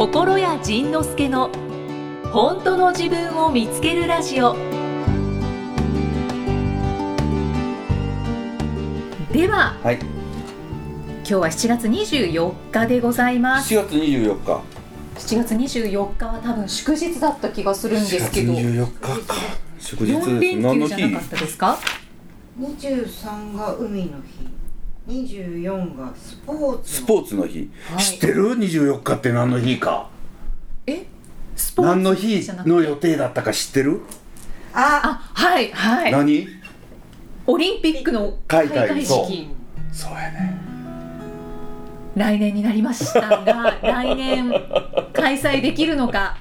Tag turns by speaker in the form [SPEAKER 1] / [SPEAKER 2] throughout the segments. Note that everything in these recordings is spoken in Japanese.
[SPEAKER 1] 心谷仁之助の本当の自分を見つけるラジオ。では
[SPEAKER 2] はい。
[SPEAKER 1] 今日は7月24日でございます。
[SPEAKER 2] 7月24日。
[SPEAKER 1] 7月24日は多分祝日だった気がするんですけど。
[SPEAKER 2] 7月24日か。祝日
[SPEAKER 1] 4
[SPEAKER 2] です
[SPEAKER 1] 連
[SPEAKER 2] 何の日
[SPEAKER 1] 休じゃなかったですか
[SPEAKER 3] ？23が海の日24がスポーツ
[SPEAKER 2] ス
[SPEAKER 3] の
[SPEAKER 2] ポーツの日、
[SPEAKER 1] はい。
[SPEAKER 2] 知ってる？24日って何の日か。
[SPEAKER 1] え？スポーツ？
[SPEAKER 2] 何の日
[SPEAKER 1] じゃなくて
[SPEAKER 2] の予定だったか知ってる、
[SPEAKER 3] あ。
[SPEAKER 1] あはいはい。
[SPEAKER 2] 何？
[SPEAKER 1] オリンピックの開
[SPEAKER 2] 開会
[SPEAKER 1] 会
[SPEAKER 2] そう。
[SPEAKER 1] 式
[SPEAKER 2] そうやね。
[SPEAKER 1] 来年になりましたが 来年開催できるのか。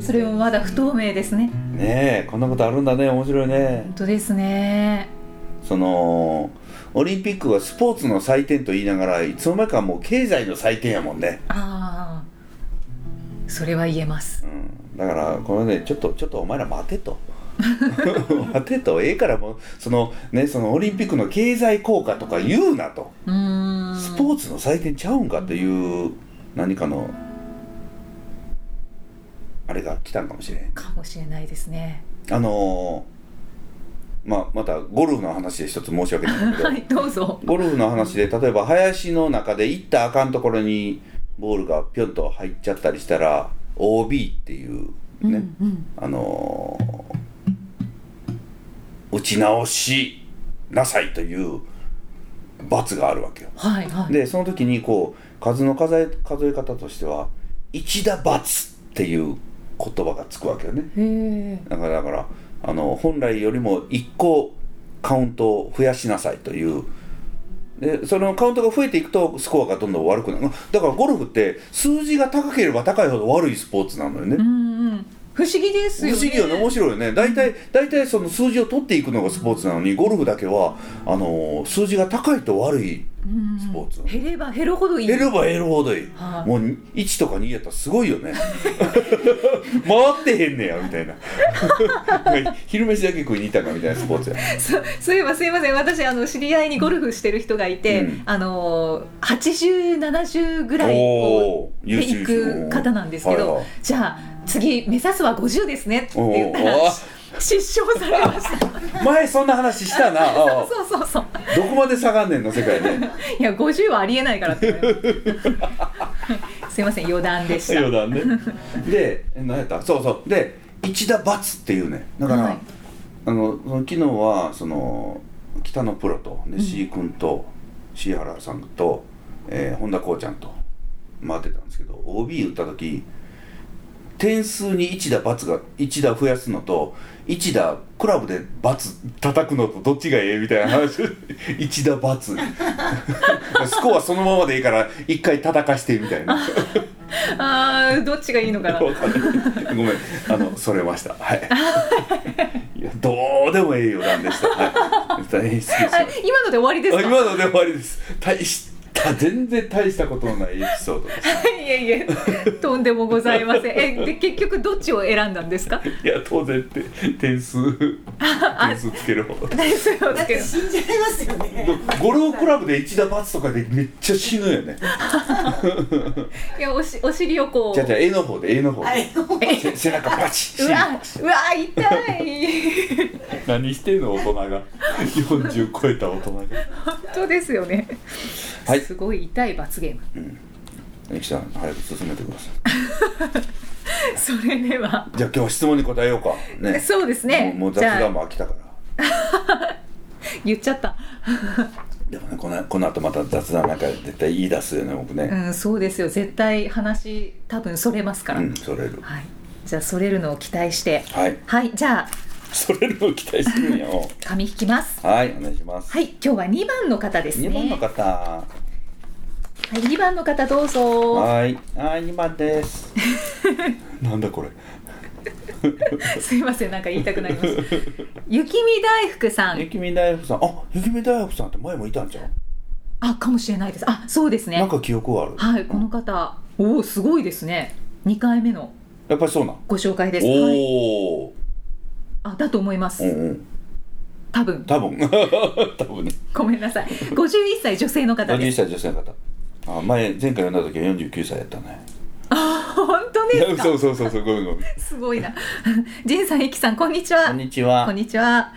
[SPEAKER 1] それもまだ不透明ですね。
[SPEAKER 2] ねえこんなことあるんだね。面白いね。
[SPEAKER 1] 本当ですね。
[SPEAKER 2] そのオリンピックはスポーツの祭典と言いながらいつの間にかもう経済の祭典やもんね、
[SPEAKER 1] ああそれは言えます。
[SPEAKER 2] うん、だからこれねちょっとちょっとお前ら待てと。待てとええからもうそのねそのオリンピックの経済効果とか言うなと。
[SPEAKER 1] うーん。
[SPEAKER 2] スポーツの祭典ちゃうんかっていう何かのあれが来たんかもしれん。
[SPEAKER 1] かもしれないですね。
[SPEAKER 2] あのーまあまたゴルフの話で一つ申し訳ないんだけど、
[SPEAKER 1] はいどうぞ。
[SPEAKER 2] ゴルフの話で例えば林の中で行ったらあかんところにボールがピョンと入っちゃったりしたら OB っていうね、
[SPEAKER 1] うんうん。
[SPEAKER 2] あのー打ち直しなさいという罰があるわけよ。
[SPEAKER 1] はいはい。
[SPEAKER 2] でその時にこう数の数え数え方としては一打罰っていう言葉がつくわけよね。だからだからあの本来よりも1個カウントを増やしなさいという。でそのカウントが増えていくとスコアがどんどん悪くなる。だからゴルフって数字が高ければ高いほど悪いスポーツなのよね、
[SPEAKER 1] うん。不思議ですよね。
[SPEAKER 2] 不思議よね。面白いよね。大体大体その数字を取っていくのがスポーツなのにゴルフだけはあの数字が高いと悪い
[SPEAKER 1] うん。
[SPEAKER 2] スポーツ
[SPEAKER 1] 減れば減るほどいい。
[SPEAKER 2] 減れば減るほどいい、
[SPEAKER 1] はい。
[SPEAKER 2] もう1とか2やったらすごいよね。回ってへんねやみたいな。昼飯だけ食いに行ったかみたいなスポーツや。
[SPEAKER 1] そそういえばすいません。私あの知り合いにゴルフしてる人がいて、
[SPEAKER 2] うん。
[SPEAKER 1] あの8070ぐらいこうで
[SPEAKER 2] おー優秀
[SPEAKER 1] 行く方なんですけど、
[SPEAKER 2] はいはい。
[SPEAKER 1] じゃあ次目指すは50ですねって言ったら失笑されました。
[SPEAKER 2] 前そんな話したな。
[SPEAKER 1] そうそうそう
[SPEAKER 2] どこまで下がんねんの世界ね。
[SPEAKER 1] いや50はありえないからって すいません余談でした。
[SPEAKER 2] 余談ね。でえ何やった？そうそう。で一打罰っていうね。だから、
[SPEAKER 1] はい。
[SPEAKER 2] あの昨日はその北野プロとで C 君と椎原さんと、えー本田こうちゃんと回ってたんですけど OB 打った時点数に1打罰が1打増やすのと1打クラブで罰叩くのとどっちがええみたいな話。1打罰。スコアそのままでいいから1回叩かしてみたいな。
[SPEAKER 1] あーどっちがいいのかな。
[SPEAKER 2] ごめん。あのそれました。はい。どうでもええ余談でした。はい。大変失礼しました
[SPEAKER 1] あ今ので終わりです
[SPEAKER 2] 今ので終わりです。大した 全然大したことのないエピソードです。
[SPEAKER 1] いえいえとんでもございません。えで結局どっちを選んだんですか？
[SPEAKER 2] いや当然って点数点数つける方。
[SPEAKER 1] 大丈夫ですけど
[SPEAKER 3] 死んじゃいますよね。
[SPEAKER 2] ゴルフクラブで一打罰とかでめっちゃ死ぬよね。
[SPEAKER 1] いやおしお尻をこう。
[SPEAKER 2] じゃあじゃあ絵の方で絵の方
[SPEAKER 3] あ
[SPEAKER 2] で背中パチ
[SPEAKER 1] うわうわ痛い。
[SPEAKER 2] 何してんの大人が。40超えた大人が。
[SPEAKER 1] 本当ですよね、
[SPEAKER 2] はい。
[SPEAKER 1] すごい痛い罰ゲーム。
[SPEAKER 2] ゆきさん早く進めてください。
[SPEAKER 1] それでは。
[SPEAKER 2] じゃあ今日は質問に答えようか。ね。
[SPEAKER 1] そうですね。
[SPEAKER 2] もう雑談も飽きたから。
[SPEAKER 1] 言っちゃった。
[SPEAKER 2] でもねこのこの後また雑談なんか絶対言い出すよね僕ね。
[SPEAKER 1] うんそうですよ。絶対話多分それますから、
[SPEAKER 2] うんそれる。
[SPEAKER 1] はい。じゃあそれるのを期待して。
[SPEAKER 2] はい。
[SPEAKER 1] はいじゃあ。
[SPEAKER 2] それるのを期待するんやも
[SPEAKER 1] 紙引きます。
[SPEAKER 2] うはいお願いします。
[SPEAKER 1] はい今日は2番の方ですね。
[SPEAKER 2] 2番の方
[SPEAKER 1] はい2番の方どうぞ。
[SPEAKER 2] はいはい2番です。なんだこれ。
[SPEAKER 1] すいませんなんか言いたくなります。雪見大福さん。
[SPEAKER 2] 雪見大福さん。あ雪見大福さんって前もいたんじゃん、
[SPEAKER 1] あかもしれないです。あそうですね。
[SPEAKER 2] なんか記憶はある。
[SPEAKER 1] はいこの方。おおすごいですね。2回目の
[SPEAKER 2] やっぱりそうなん？
[SPEAKER 1] ご紹介です、はい、
[SPEAKER 2] おお
[SPEAKER 1] あだと思います、
[SPEAKER 2] うんうん。
[SPEAKER 1] 多分。
[SPEAKER 2] 多分。多分ね。
[SPEAKER 1] ごめんなさい。51歳女性の方
[SPEAKER 2] 51
[SPEAKER 1] です。
[SPEAKER 2] 歳女性の方あ前前回読んだ時は49歳やったね。
[SPEAKER 1] ですか？
[SPEAKER 2] そうそうそうそうごめんごめん。
[SPEAKER 1] すごいな。仁さん、ゆきさん、こんにちは。
[SPEAKER 2] こんにちは。
[SPEAKER 1] こんにちは。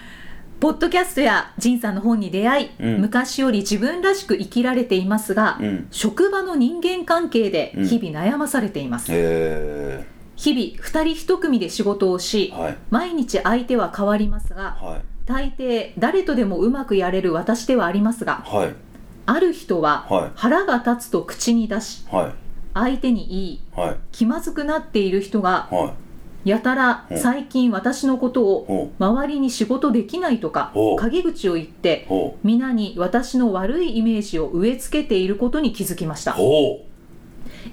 [SPEAKER 1] ポッドキャストや仁さんの本に出会い、
[SPEAKER 2] うん。
[SPEAKER 1] 昔より自分らしく生きられていますが、
[SPEAKER 2] うん。
[SPEAKER 1] 職場の人間関係で
[SPEAKER 2] うん。
[SPEAKER 1] 日々悩まされています。
[SPEAKER 2] え
[SPEAKER 1] 日々二人一組で仕事をし
[SPEAKER 2] ー、、はい。
[SPEAKER 1] 毎日相手は変わりますが、
[SPEAKER 2] はい。
[SPEAKER 1] 大抵誰とでもうまくやれる私ではありますが、
[SPEAKER 2] はい
[SPEAKER 1] ある人は
[SPEAKER 2] はい。
[SPEAKER 1] 腹が立つと口に出し、
[SPEAKER 2] はい。
[SPEAKER 1] 相手に言い、
[SPEAKER 2] はい。
[SPEAKER 1] 気まずくなっている人が、
[SPEAKER 2] はい。
[SPEAKER 1] やたら
[SPEAKER 2] うん。
[SPEAKER 1] 最近私のことを
[SPEAKER 2] ほ
[SPEAKER 1] 周りに仕事できないとか陰口を言って皆に私の悪いイメージを植え付けていることに気づきました。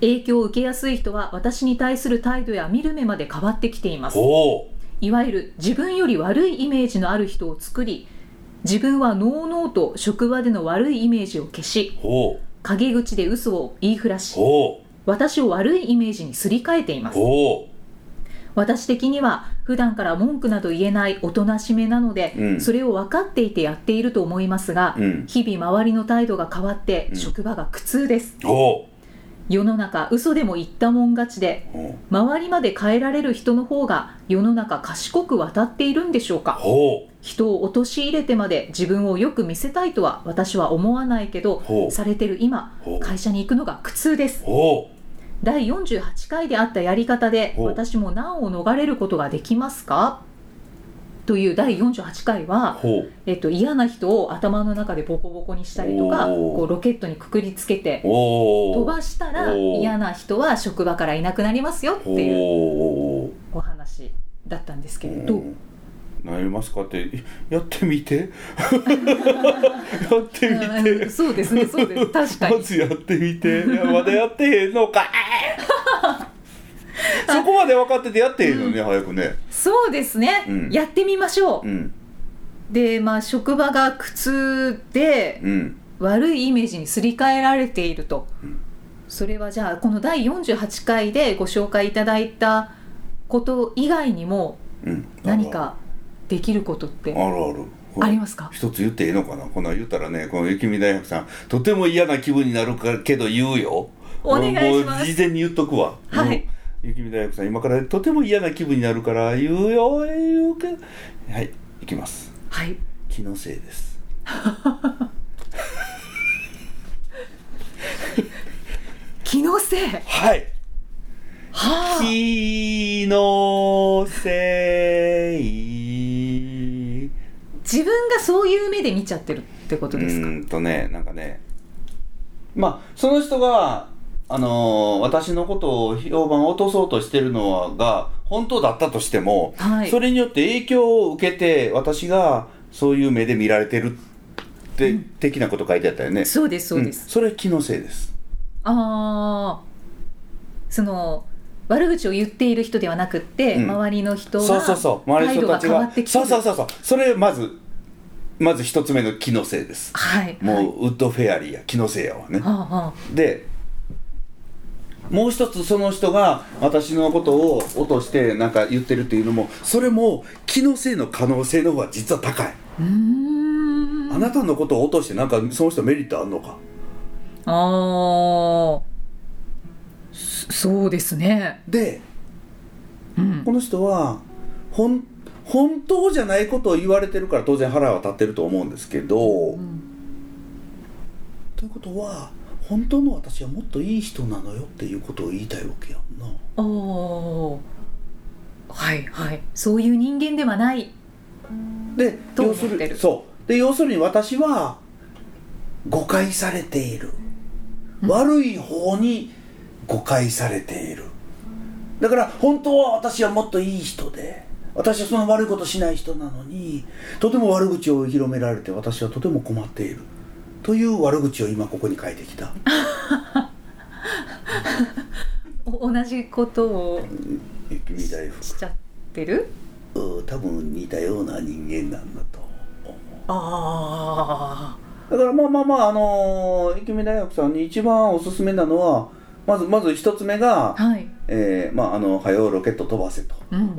[SPEAKER 1] 影響を受けやすい人は私に対する態度や見る目まで変わってきていま
[SPEAKER 2] う
[SPEAKER 1] す
[SPEAKER 2] ほ
[SPEAKER 1] いわゆる自分より悪いイメージのある人を作り自分はのうのうと職場での悪いイメージを消し陰口で嘘を言いふら
[SPEAKER 2] う
[SPEAKER 1] し
[SPEAKER 2] ほ
[SPEAKER 1] 私を悪いイメージにすり替えていま
[SPEAKER 2] う
[SPEAKER 1] す。
[SPEAKER 2] ほ
[SPEAKER 1] 私的には普段から文句など言えないおとなしめなので、
[SPEAKER 2] うん。
[SPEAKER 1] それを分かっていてやっていると思いますが、
[SPEAKER 2] うん。
[SPEAKER 1] 日々周りの態度が変わって
[SPEAKER 2] うん。
[SPEAKER 1] 職場が苦痛です、
[SPEAKER 2] う。ほ
[SPEAKER 1] 世の中嘘でも言ったもん勝ちで周りまで変えられる人の方が世の中賢く渡っているんでしょう
[SPEAKER 2] う
[SPEAKER 1] か？
[SPEAKER 2] ほ
[SPEAKER 1] 人を陥れてまで自分をよく見せたいとは私は思わないけどされてる今会社に行くのが苦痛です。第48回であったやり方で私も難を逃れることができますか？という第48回
[SPEAKER 2] う。
[SPEAKER 1] は、えっと、嫌な人を頭の中でボコボコにしたりとかこうロケットにくくりつけて
[SPEAKER 2] お
[SPEAKER 1] 飛ばしたら嫌な人は職場からいなくなりますよっていう
[SPEAKER 2] お
[SPEAKER 1] お話だったんですけれど
[SPEAKER 2] うん。なりますかって。やってみて。やってみ
[SPEAKER 1] うん
[SPEAKER 2] て
[SPEAKER 1] そうですねそうです。確かに。
[SPEAKER 2] まずやってみて。まだやってへんのかい そこまで分かっててやってへんのね、早くね。
[SPEAKER 1] そうですね、
[SPEAKER 2] うん。
[SPEAKER 1] やってみましょう、
[SPEAKER 2] うん。
[SPEAKER 1] でまあ職場が苦痛で
[SPEAKER 2] うん。
[SPEAKER 1] 悪いイメージにすり替えられていると、
[SPEAKER 2] うん。
[SPEAKER 1] それはじゃあこの第48回でご紹介いただいたこと以外にも
[SPEAKER 2] うん。
[SPEAKER 1] 何かできることって
[SPEAKER 2] あるある。
[SPEAKER 1] ありますか？
[SPEAKER 2] 一つ言っていいのかな？こんなん言ったらねこの雪見大学さんとても嫌な気分になるかけど言うよ。
[SPEAKER 1] お願いします。
[SPEAKER 2] 事前に言っとくわ。
[SPEAKER 1] はい
[SPEAKER 2] 雪見大学さん今からとても嫌な気分になるから言うよ。言うけ。はいいきます。
[SPEAKER 1] はい。
[SPEAKER 2] 気のせいです。
[SPEAKER 1] 気のせい。
[SPEAKER 2] はい。
[SPEAKER 1] はあ。
[SPEAKER 2] 気のせい。
[SPEAKER 1] 自分がそういう目で見ちゃってるってこと
[SPEAKER 2] う
[SPEAKER 1] ですか？
[SPEAKER 2] ーんとねなんかね。まあその人があのー私のことを評判を落とそうとしてるのはが本当だったとしても、
[SPEAKER 1] はい。
[SPEAKER 2] それによって影響を受けて私がそういう目で見られてるって、的なこと書いてあったよね。
[SPEAKER 1] そうですそうです、
[SPEAKER 2] ん。それ気のせいです。
[SPEAKER 1] ああその悪口を言っている人ではなくって、
[SPEAKER 2] うん。
[SPEAKER 1] 周りの人
[SPEAKER 2] そうそうそう。
[SPEAKER 1] が
[SPEAKER 2] 周りの人
[SPEAKER 1] 態度が変わ
[SPEAKER 2] たちが
[SPEAKER 1] ってきてる。
[SPEAKER 2] そうそうそうそう。それまずまず一つ目の気のせいです。
[SPEAKER 1] はい
[SPEAKER 2] もう、
[SPEAKER 1] はい
[SPEAKER 2] ウッドフェアリーや気のせいやわね。
[SPEAKER 1] はあは
[SPEAKER 2] でもう一つその人が私のことを落としてなんか言ってるっていうのもそれも気のせいの可能性の方が実は高い、あなたのことを落としてなんかその人メリットあんのか？
[SPEAKER 1] ああそそうですね。
[SPEAKER 2] で
[SPEAKER 1] うん。
[SPEAKER 2] この人は本本当じゃないことを言われてるから当然腹は立ってると思うんですけど、
[SPEAKER 1] ん。
[SPEAKER 2] ということは本当の私はもっといい人なのよっていうことを言いたいわけやんな。
[SPEAKER 1] あー。はいはい。そういう人間ではない。
[SPEAKER 2] で
[SPEAKER 1] と
[SPEAKER 2] 要す
[SPEAKER 1] る
[SPEAKER 2] そう。で要するに私は誤解されている、悪い方に誤解されている。だから本当は私はもっといい人で私はその悪いことしない人なのにとても悪口を広められて私はとても困っているという悪口を今ここに書いてきた。
[SPEAKER 1] お同じことを
[SPEAKER 2] 君大福。
[SPEAKER 1] しちゃってる？
[SPEAKER 2] うん多分似たような人間なんだと。思う
[SPEAKER 1] あ
[SPEAKER 2] だからまあまあまああのー、生見大学さんに一番おすすめなのはまずまず一つ目が
[SPEAKER 1] あ、はい、
[SPEAKER 2] えー、まああの「はよロケット飛ばせ」と。
[SPEAKER 1] うんうんうん、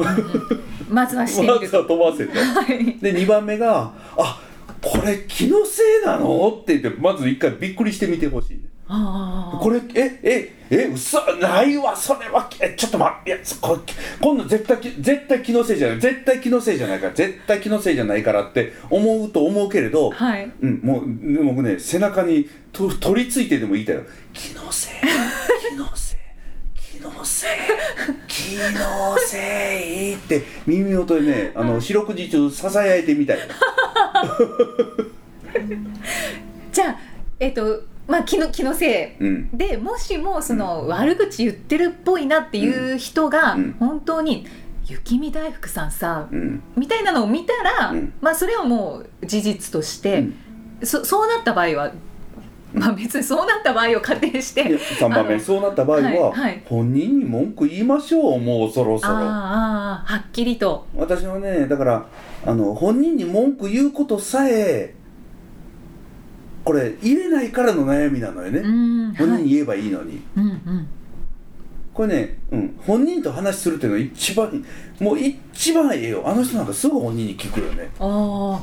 [SPEAKER 1] まずはしてみる。
[SPEAKER 2] まずは飛ばせと。
[SPEAKER 1] はい。
[SPEAKER 2] で2番目が「あこれ気のせいなの?」って言ってまず一回びっくりしてみてほしいこれえええ嘘ないわそれは。えちょっと待っていやそこ今度絶対き絶対気のせいじゃない。絶対気のせいじゃないから絶対気のせいじゃないからって思うと思うけれど、
[SPEAKER 1] はい。
[SPEAKER 2] うん、もう僕ね背中にと取り付いてでも言いたいよ。気のせい気のせい気のせい気のせいって耳元でねあの四六時中ささやいてみたい。
[SPEAKER 1] じゃあえっ、とまあ気の気のせい、
[SPEAKER 2] うん。
[SPEAKER 1] でもしもその悪口言ってるっぽいなっていう人が
[SPEAKER 2] うん。
[SPEAKER 1] 本当に「雪見大福さんさ」
[SPEAKER 2] うん。
[SPEAKER 1] みたいなのを見たら、
[SPEAKER 2] うん。
[SPEAKER 1] まあそれはもう事実として、
[SPEAKER 2] うん。
[SPEAKER 1] そそうなった場合は、まあ別にそうなった場合を仮定して。
[SPEAKER 2] で3番目。そうなった場合は、
[SPEAKER 1] はいはい。
[SPEAKER 2] 本人に文句言いましょうもうそろそろ。
[SPEAKER 1] あーあーはっきりと。
[SPEAKER 2] 私はねだからあの本人に文句言うことさえこれ言えないからの悩みなのよね、本人に言えばいいのに。
[SPEAKER 1] うんうん。
[SPEAKER 2] これね、うん、本人と話するっていうのが一番もう一番ええよ。あの人なんかすぐ本人に聞くよね。
[SPEAKER 1] あ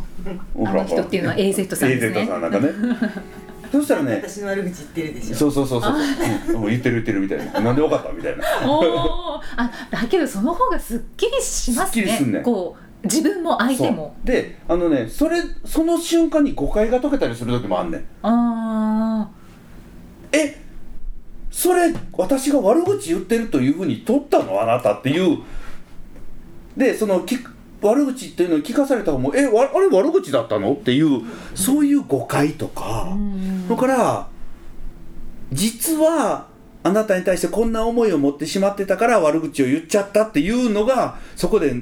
[SPEAKER 1] ああの人っていうのは AZ さんですね。
[SPEAKER 2] AZ さんなんかね そしたらね
[SPEAKER 3] 私の悪口言ってるでしょ。
[SPEAKER 2] そうそうそうそう、うん、もう言ってる言ってるみたいな。なんでわかったみたいな。
[SPEAKER 1] おおあだけどその方がすっきりしますね。
[SPEAKER 2] すっきりすんね
[SPEAKER 1] こう自分も相手も。
[SPEAKER 2] であのねそれその瞬間に誤解が解けたりする時もあんねん。
[SPEAKER 1] あ
[SPEAKER 2] えそれ私が悪口言ってるというふうに取ったの？あなたっていう。でそのき悪口っていうのを聞かされた方もえわあれ悪口だったの？っていうそういう誤解とか、それから実はあなたに対してこんな思いを持ってしまってたから悪口を言っちゃったっていうのがそこで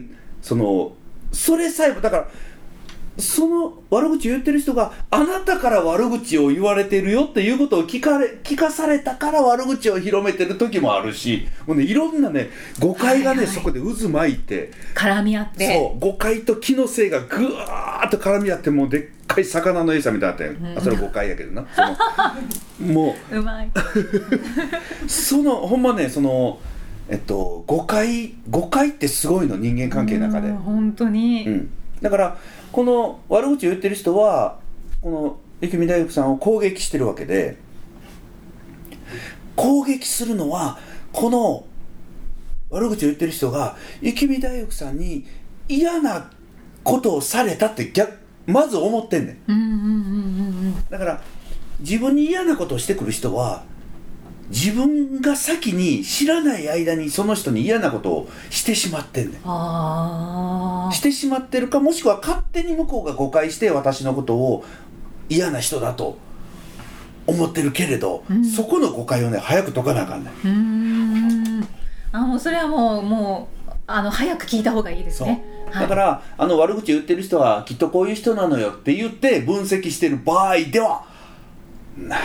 [SPEAKER 2] そのそれさえだからその悪口言ってる人があなたから悪口を言われてるよっていうことを聞かれ聞かされたから悪口を広めてる時もあるしもう、ね、いろんなね誤解がね、
[SPEAKER 1] はいはい。
[SPEAKER 2] そこで渦巻いて
[SPEAKER 1] 絡み合って。
[SPEAKER 2] そう誤解と気のせいがぐわーっと絡み合ってもうでっかい魚の餌みたいになってん、あそれは誤解やけどな。そのも
[SPEAKER 1] うまい。う
[SPEAKER 2] そのほんまねそのえっと誤解誤解ってすごいの人間関係の中で。
[SPEAKER 1] うん本当に、
[SPEAKER 2] うん、だからこの悪口を言ってる人はこの雪見大福さんを攻撃してるわけで攻撃するのはこの悪口を言ってる人が雪見大福さんに嫌なことをされたって逆まず思ってんねん。
[SPEAKER 1] うんうんうんうんうん。
[SPEAKER 2] だから自分に嫌なことをしてくる人は自分が先に知らない間にその人に嫌なことをしてしまってんねん。してしまってるかもしくは勝手に向こうが誤解して私のことを嫌な人だと思ってるけれど、
[SPEAKER 1] うん。
[SPEAKER 2] そこの誤解をね早く解かなあかんねん。
[SPEAKER 1] うーん。あもうそれはもうもうあの早く聞いた方がいいですね。はい。
[SPEAKER 2] だからあの悪口言ってる人はきっとこういう人なのよって言って分析してる場合ではない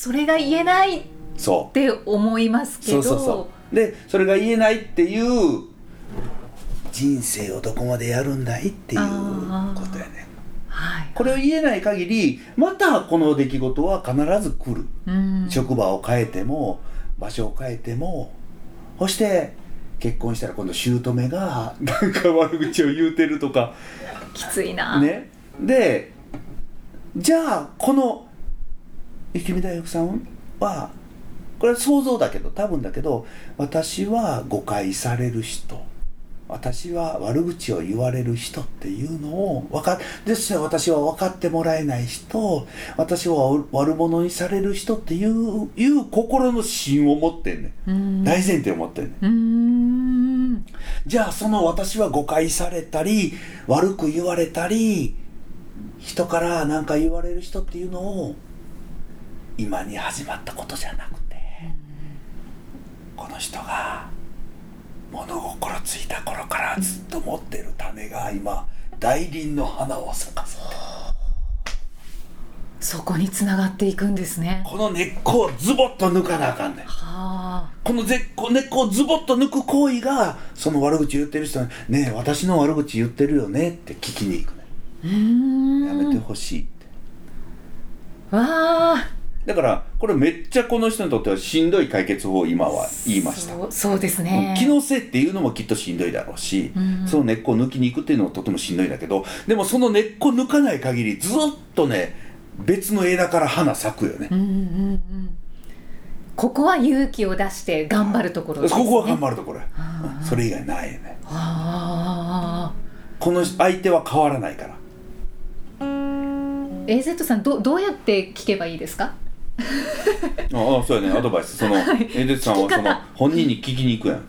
[SPEAKER 1] それが言えないっ
[SPEAKER 2] そう。
[SPEAKER 1] て思いますけど
[SPEAKER 2] そう。そうそうでそれが言えないっていう人生をどこまでやるんだいっていうことやね。
[SPEAKER 1] はい。
[SPEAKER 2] これを言えない限りまたこの出来事は必ず来る、
[SPEAKER 1] うん。
[SPEAKER 2] 職場を変えても場所を変えてもそして結婚したら今度姑がなんか悪口を言うてるとか。
[SPEAKER 1] きついな、
[SPEAKER 2] ね。でじゃあこの雪見大福さんはこれは想像だけど多分だけど私は誤解される人。私は悪口を言われる人っていうのを分かですね私は分かってもらえない人。私は悪者にされる人っていういう心の芯を持ってんねん。
[SPEAKER 1] うん。
[SPEAKER 2] 大前提を持ってんねん。じゃあその私は誤解されたり悪く言われたり人から何か言われる人っていうのを今に始まったことじゃなくてこの人が物心ついた頃からずっと持ってる種が今大輪の花を咲かせて
[SPEAKER 1] そこに繋がっていくんですね。
[SPEAKER 2] この根っこをズボッと抜かなあかんねん。
[SPEAKER 1] はあ。
[SPEAKER 2] この絶根っこをズボッと抜く行為がその悪口言ってる人に「ねえ私の悪口言ってるよね」って聞きに行くねやめてほしいって。
[SPEAKER 1] わあ
[SPEAKER 2] だからこれめっちゃこの人にとってはしんどい解決法を今は言いました。
[SPEAKER 1] そうですね。
[SPEAKER 2] 気のせいっていうのもきっとしんどいだろうし、
[SPEAKER 1] うん
[SPEAKER 2] その根っこを抜きに行くっていうのもとてもしんどいんだけどでもその根っこ抜かない限りずっとね別の枝から花咲くよね、
[SPEAKER 1] うんうんうん。ここは勇気を出して頑張るところね、
[SPEAKER 2] ここは頑張るところそれ以外ないよね。
[SPEAKER 1] あ
[SPEAKER 2] この相手は変わらないから。
[SPEAKER 1] ー AZ さんどどうやって聞けばいいですか？
[SPEAKER 2] ああそうやね。アドバイス。そのエデツさんはその本人に聞きに行くやん。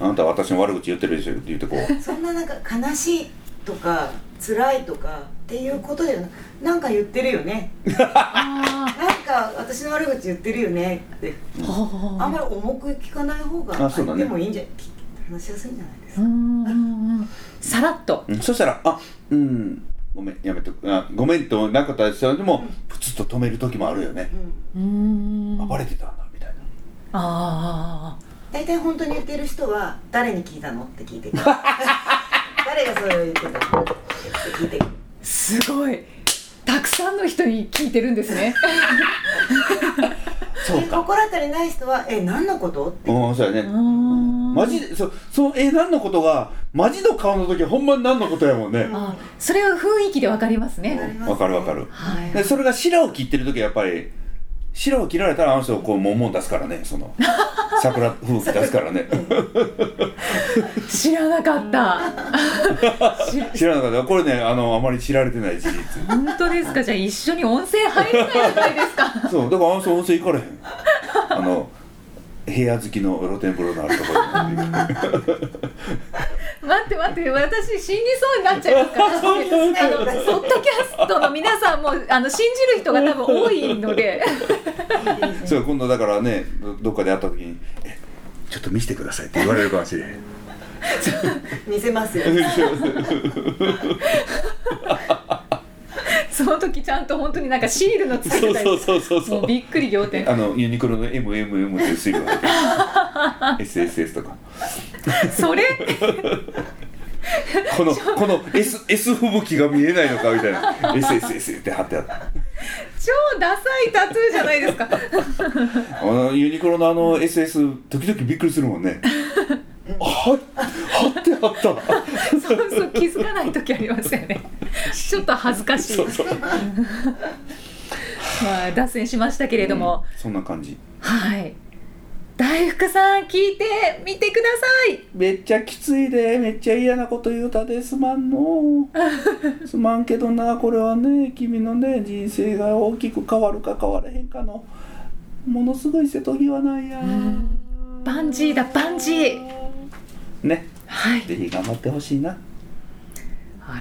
[SPEAKER 2] あなたは私の悪口言ってるでしょって言ってこう。
[SPEAKER 3] そんななんか悲しいとか辛いとかっていうことではななんか言ってるよね。
[SPEAKER 1] あ
[SPEAKER 3] なんか私の悪口言ってるよねって。
[SPEAKER 1] あ。
[SPEAKER 3] あんまり重く聞かない方が
[SPEAKER 2] あそうだね。
[SPEAKER 3] でもいいんじゃ話しやすいんじゃないですか、
[SPEAKER 1] うんうんうんさらっと。
[SPEAKER 2] うん。そしたら「あうん。ごめんやめとく。あごめん」となかったですよでもプツッと止める時もあるよね。
[SPEAKER 3] うん。
[SPEAKER 1] うん
[SPEAKER 2] あバレてたんだみたいな。
[SPEAKER 1] あ
[SPEAKER 3] 大体本当に言ってる人は誰に聞いたのって聞いてくる。誰がそれを言ってたのって聞いてくる。
[SPEAKER 1] ーすごい。たくさんの人に聞いてるんですね。
[SPEAKER 2] そう
[SPEAKER 3] 心当たりない人は「え何のこと?」って。
[SPEAKER 2] うんそうやね
[SPEAKER 1] マ
[SPEAKER 2] マジでそそのえ何のことがマジの顔の時はほんまに何のことやもんね。
[SPEAKER 1] あそれは雰囲気でわかりますね。
[SPEAKER 3] わか
[SPEAKER 2] るわかる。
[SPEAKER 1] はい。
[SPEAKER 2] でそれが白を切ってる時はやっぱり白を切られたらあの人こうもんもん出すからねその 桜吹雪出すからね。
[SPEAKER 1] 知らなかった。し
[SPEAKER 2] 知らなかった。これねあのあまり知られてない事実。
[SPEAKER 1] 本当ですか？じゃあ一緒に温泉入れないじゃないですか。
[SPEAKER 2] そうだからあの人温泉行かれへん部屋好きの露天風呂のあるところに。
[SPEAKER 1] 待って待って私死にそうになっちゃいますから。あのポッドキャストの皆さんもあの信じる人が多分多いので。
[SPEAKER 2] そう今度だからねどどっかで会った時に「えちょっと見せてください」って言われるかもしれへん。
[SPEAKER 3] 見せますよ
[SPEAKER 1] その時ちゃんと本当になんかシールのついてたり
[SPEAKER 2] そうそうそうそう
[SPEAKER 1] びっくり仰天。
[SPEAKER 2] あのユニクロの MMM っていう水分が入ってる SSS とか。
[SPEAKER 1] それ？
[SPEAKER 2] このこの S, S 吹雪が見えないのかみたいな。SSS って貼ってあった。
[SPEAKER 1] 超ダサいタトゥーじゃないですか。
[SPEAKER 2] あのユニクロのあの SS 時々びっくりするもんねってあった。
[SPEAKER 1] そうそう気づかない時ありますよね。ちょっと恥ずかしい。
[SPEAKER 2] そうそう。
[SPEAKER 1] まあ脱線しましたけれども、
[SPEAKER 2] うんそんな感じ。
[SPEAKER 1] はい。大福さん聞いてみてください。
[SPEAKER 2] めっちゃきついで。めっちゃ嫌なこと言うたですまんの。すまんけどなこれはね。君のね人生が大きく変わるか変われへんかの。ものすごい瀬戸際なんや。
[SPEAKER 1] バンジーだバンジー。
[SPEAKER 2] ね
[SPEAKER 1] はい。
[SPEAKER 2] ぜひ頑張ってほしいな。
[SPEAKER 1] あ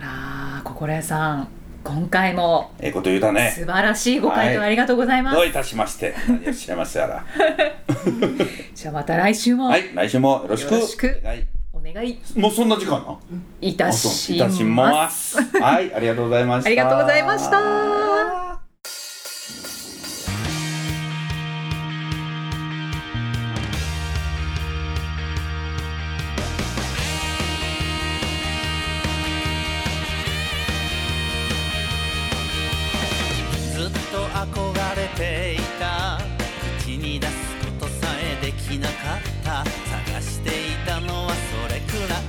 [SPEAKER 1] ら心屋さん今回も
[SPEAKER 2] ええこと言うたね。
[SPEAKER 1] 素晴らしいご回答ありがとうございます、
[SPEAKER 2] どういたしまして。何いらっしゃいましたら。
[SPEAKER 1] じゃあまた来週も。
[SPEAKER 2] はい来週もよろしく。
[SPEAKER 1] よろしく。
[SPEAKER 2] お願い。
[SPEAKER 1] お願い。
[SPEAKER 2] もうそんな時間ない
[SPEAKER 1] たし
[SPEAKER 2] いたし
[SPEAKER 1] ま
[SPEAKER 2] す。はいありがとうございました。
[SPEAKER 1] ありがとうございました
[SPEAKER 4] ていた。口に出すことさえできなかった。探していたのはそれくらい。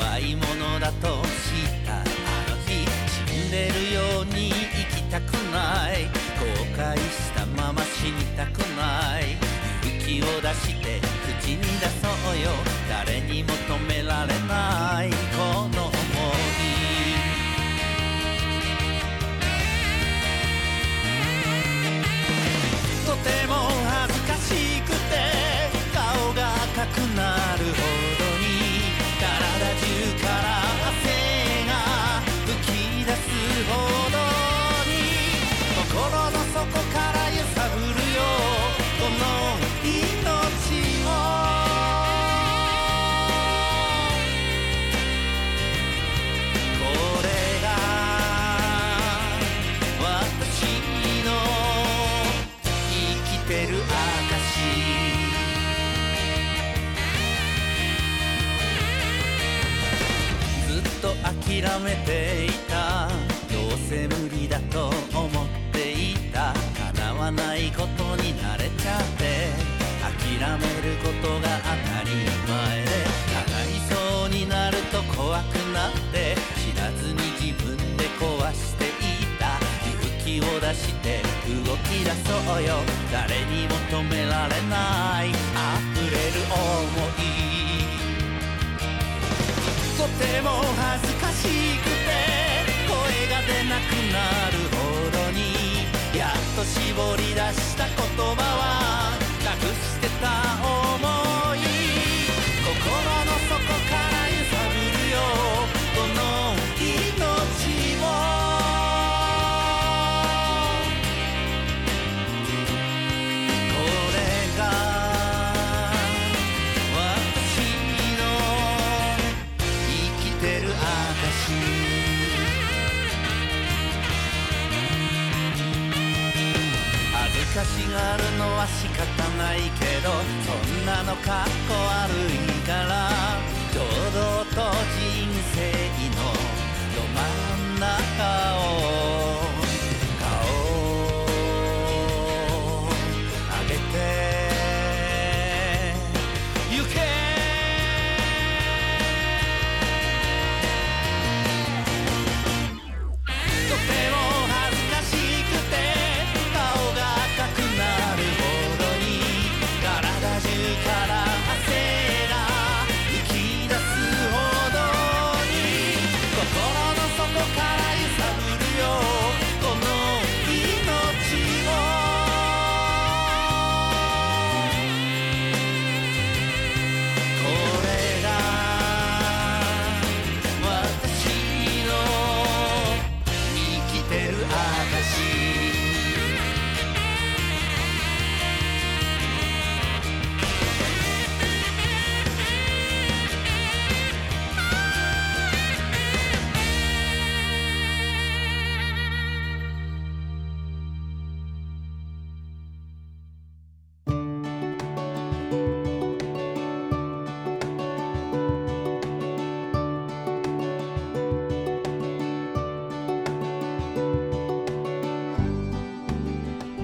[SPEAKER 4] 怖いものだと知った。あの日死んでるように生きたくない。後悔したまま死にたくない。勇気を出して口に出そうよ。誰にも止められない。怖くなって知らずに自分で壊していた。勇
[SPEAKER 2] 気を出して動き出そうよ。誰にも止められない。溢れる想い。とても恥ずかしくて。声が出なくなるほどに。やっと絞り出した言葉は。隠してた想い。てる証恥ずかしがるのは仕方ないけどそんなのかっこ悪いから堂々と人生のど真ん中を